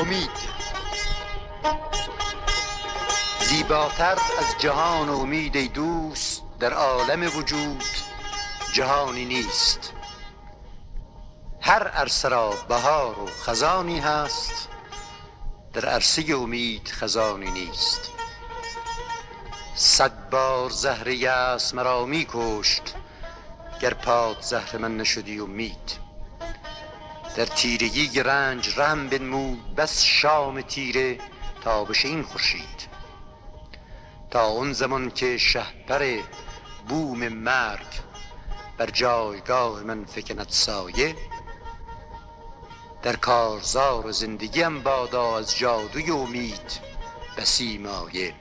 امید. زیباتر از جهان امید ای دوست در عالم وجود جهانی نیست. هر عرصه را بهار و خزانی هست در عرصه امید خزانی نیست. صد بار زهر یأس مرا می کشت گر پاد زهر من نشدی امید. در تیرگی رنج رحم بنمود بس شام تیره تا بشه این خورشید. تا آن زمان که شهپر بوم مرگ بر جایگاه من فکند سایه در کارزار زندگیم بادا از جادوی امید بسی مایه.